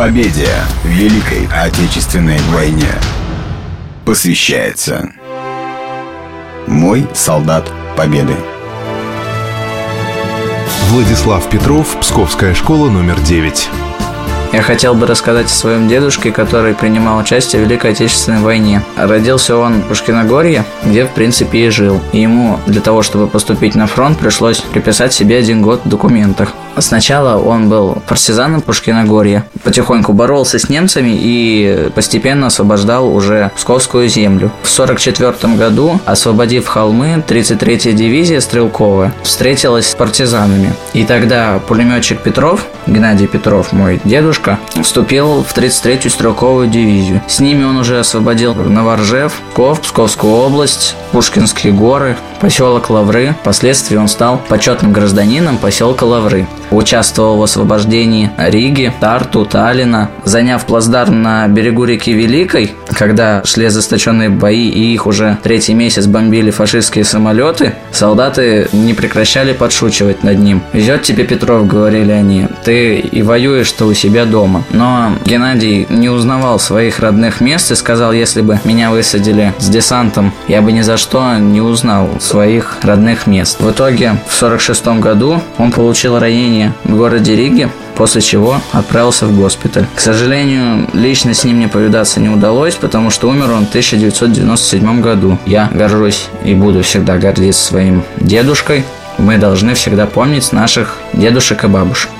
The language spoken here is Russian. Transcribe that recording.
Победе Великой Отечественной войне посвящается «Мой солдат Победы». Владислав Петров, Псковская школа номер 9. Я хотел бы рассказать о своем дедушке, который принимал участие в Великой Отечественной войне. Родился он в Пушкиногорье, где, в принципе, и жил. И ему для того, чтобы поступить на фронт, пришлось приписать себе один год в документах. Сначала он был партизаном Пушкиногорья, потихоньку боролся с немцами и постепенно освобождал уже Псковскую землю. В 1944 году, освободив холмы, 33-я дивизия Стрелковая встретилась с партизанами. И тогда пулеметчик Петров, Геннадий Петров, мой дедушка, вступил в 33-ю Стрелковую дивизию. С ними он уже освободил Новоржев, Псков, Псковскую область, Пушкинские горы, поселок Лавры. Впоследствии он стал почетным гражданином поселка Лавры. Участвовал в освобождении Риги, Тарту, Таллина. Заняв плацдарм на берегу реки Великой, когда шли ожесточенные бои и их уже третий месяц бомбили фашистские самолеты, солдаты не прекращали подшучивать над ним. «Везет тебе Петров», — говорили они, — «ты и воюешь-то у себя дома». Но Геннадий не узнавал своих родных мест и сказал, если бы меня высадили с десантом, я бы ни за что не узнал своих родных мест. В итоге в 46 году он получил ранение в городе Риге, после чего отправился в госпиталь. К сожалению, лично с ним мне повидаться не удалось, потому что умер он в 1997 году. Я горжусь и буду всегда гордиться своим дедушкой. Мы должны всегда помнить наших дедушек и бабушек.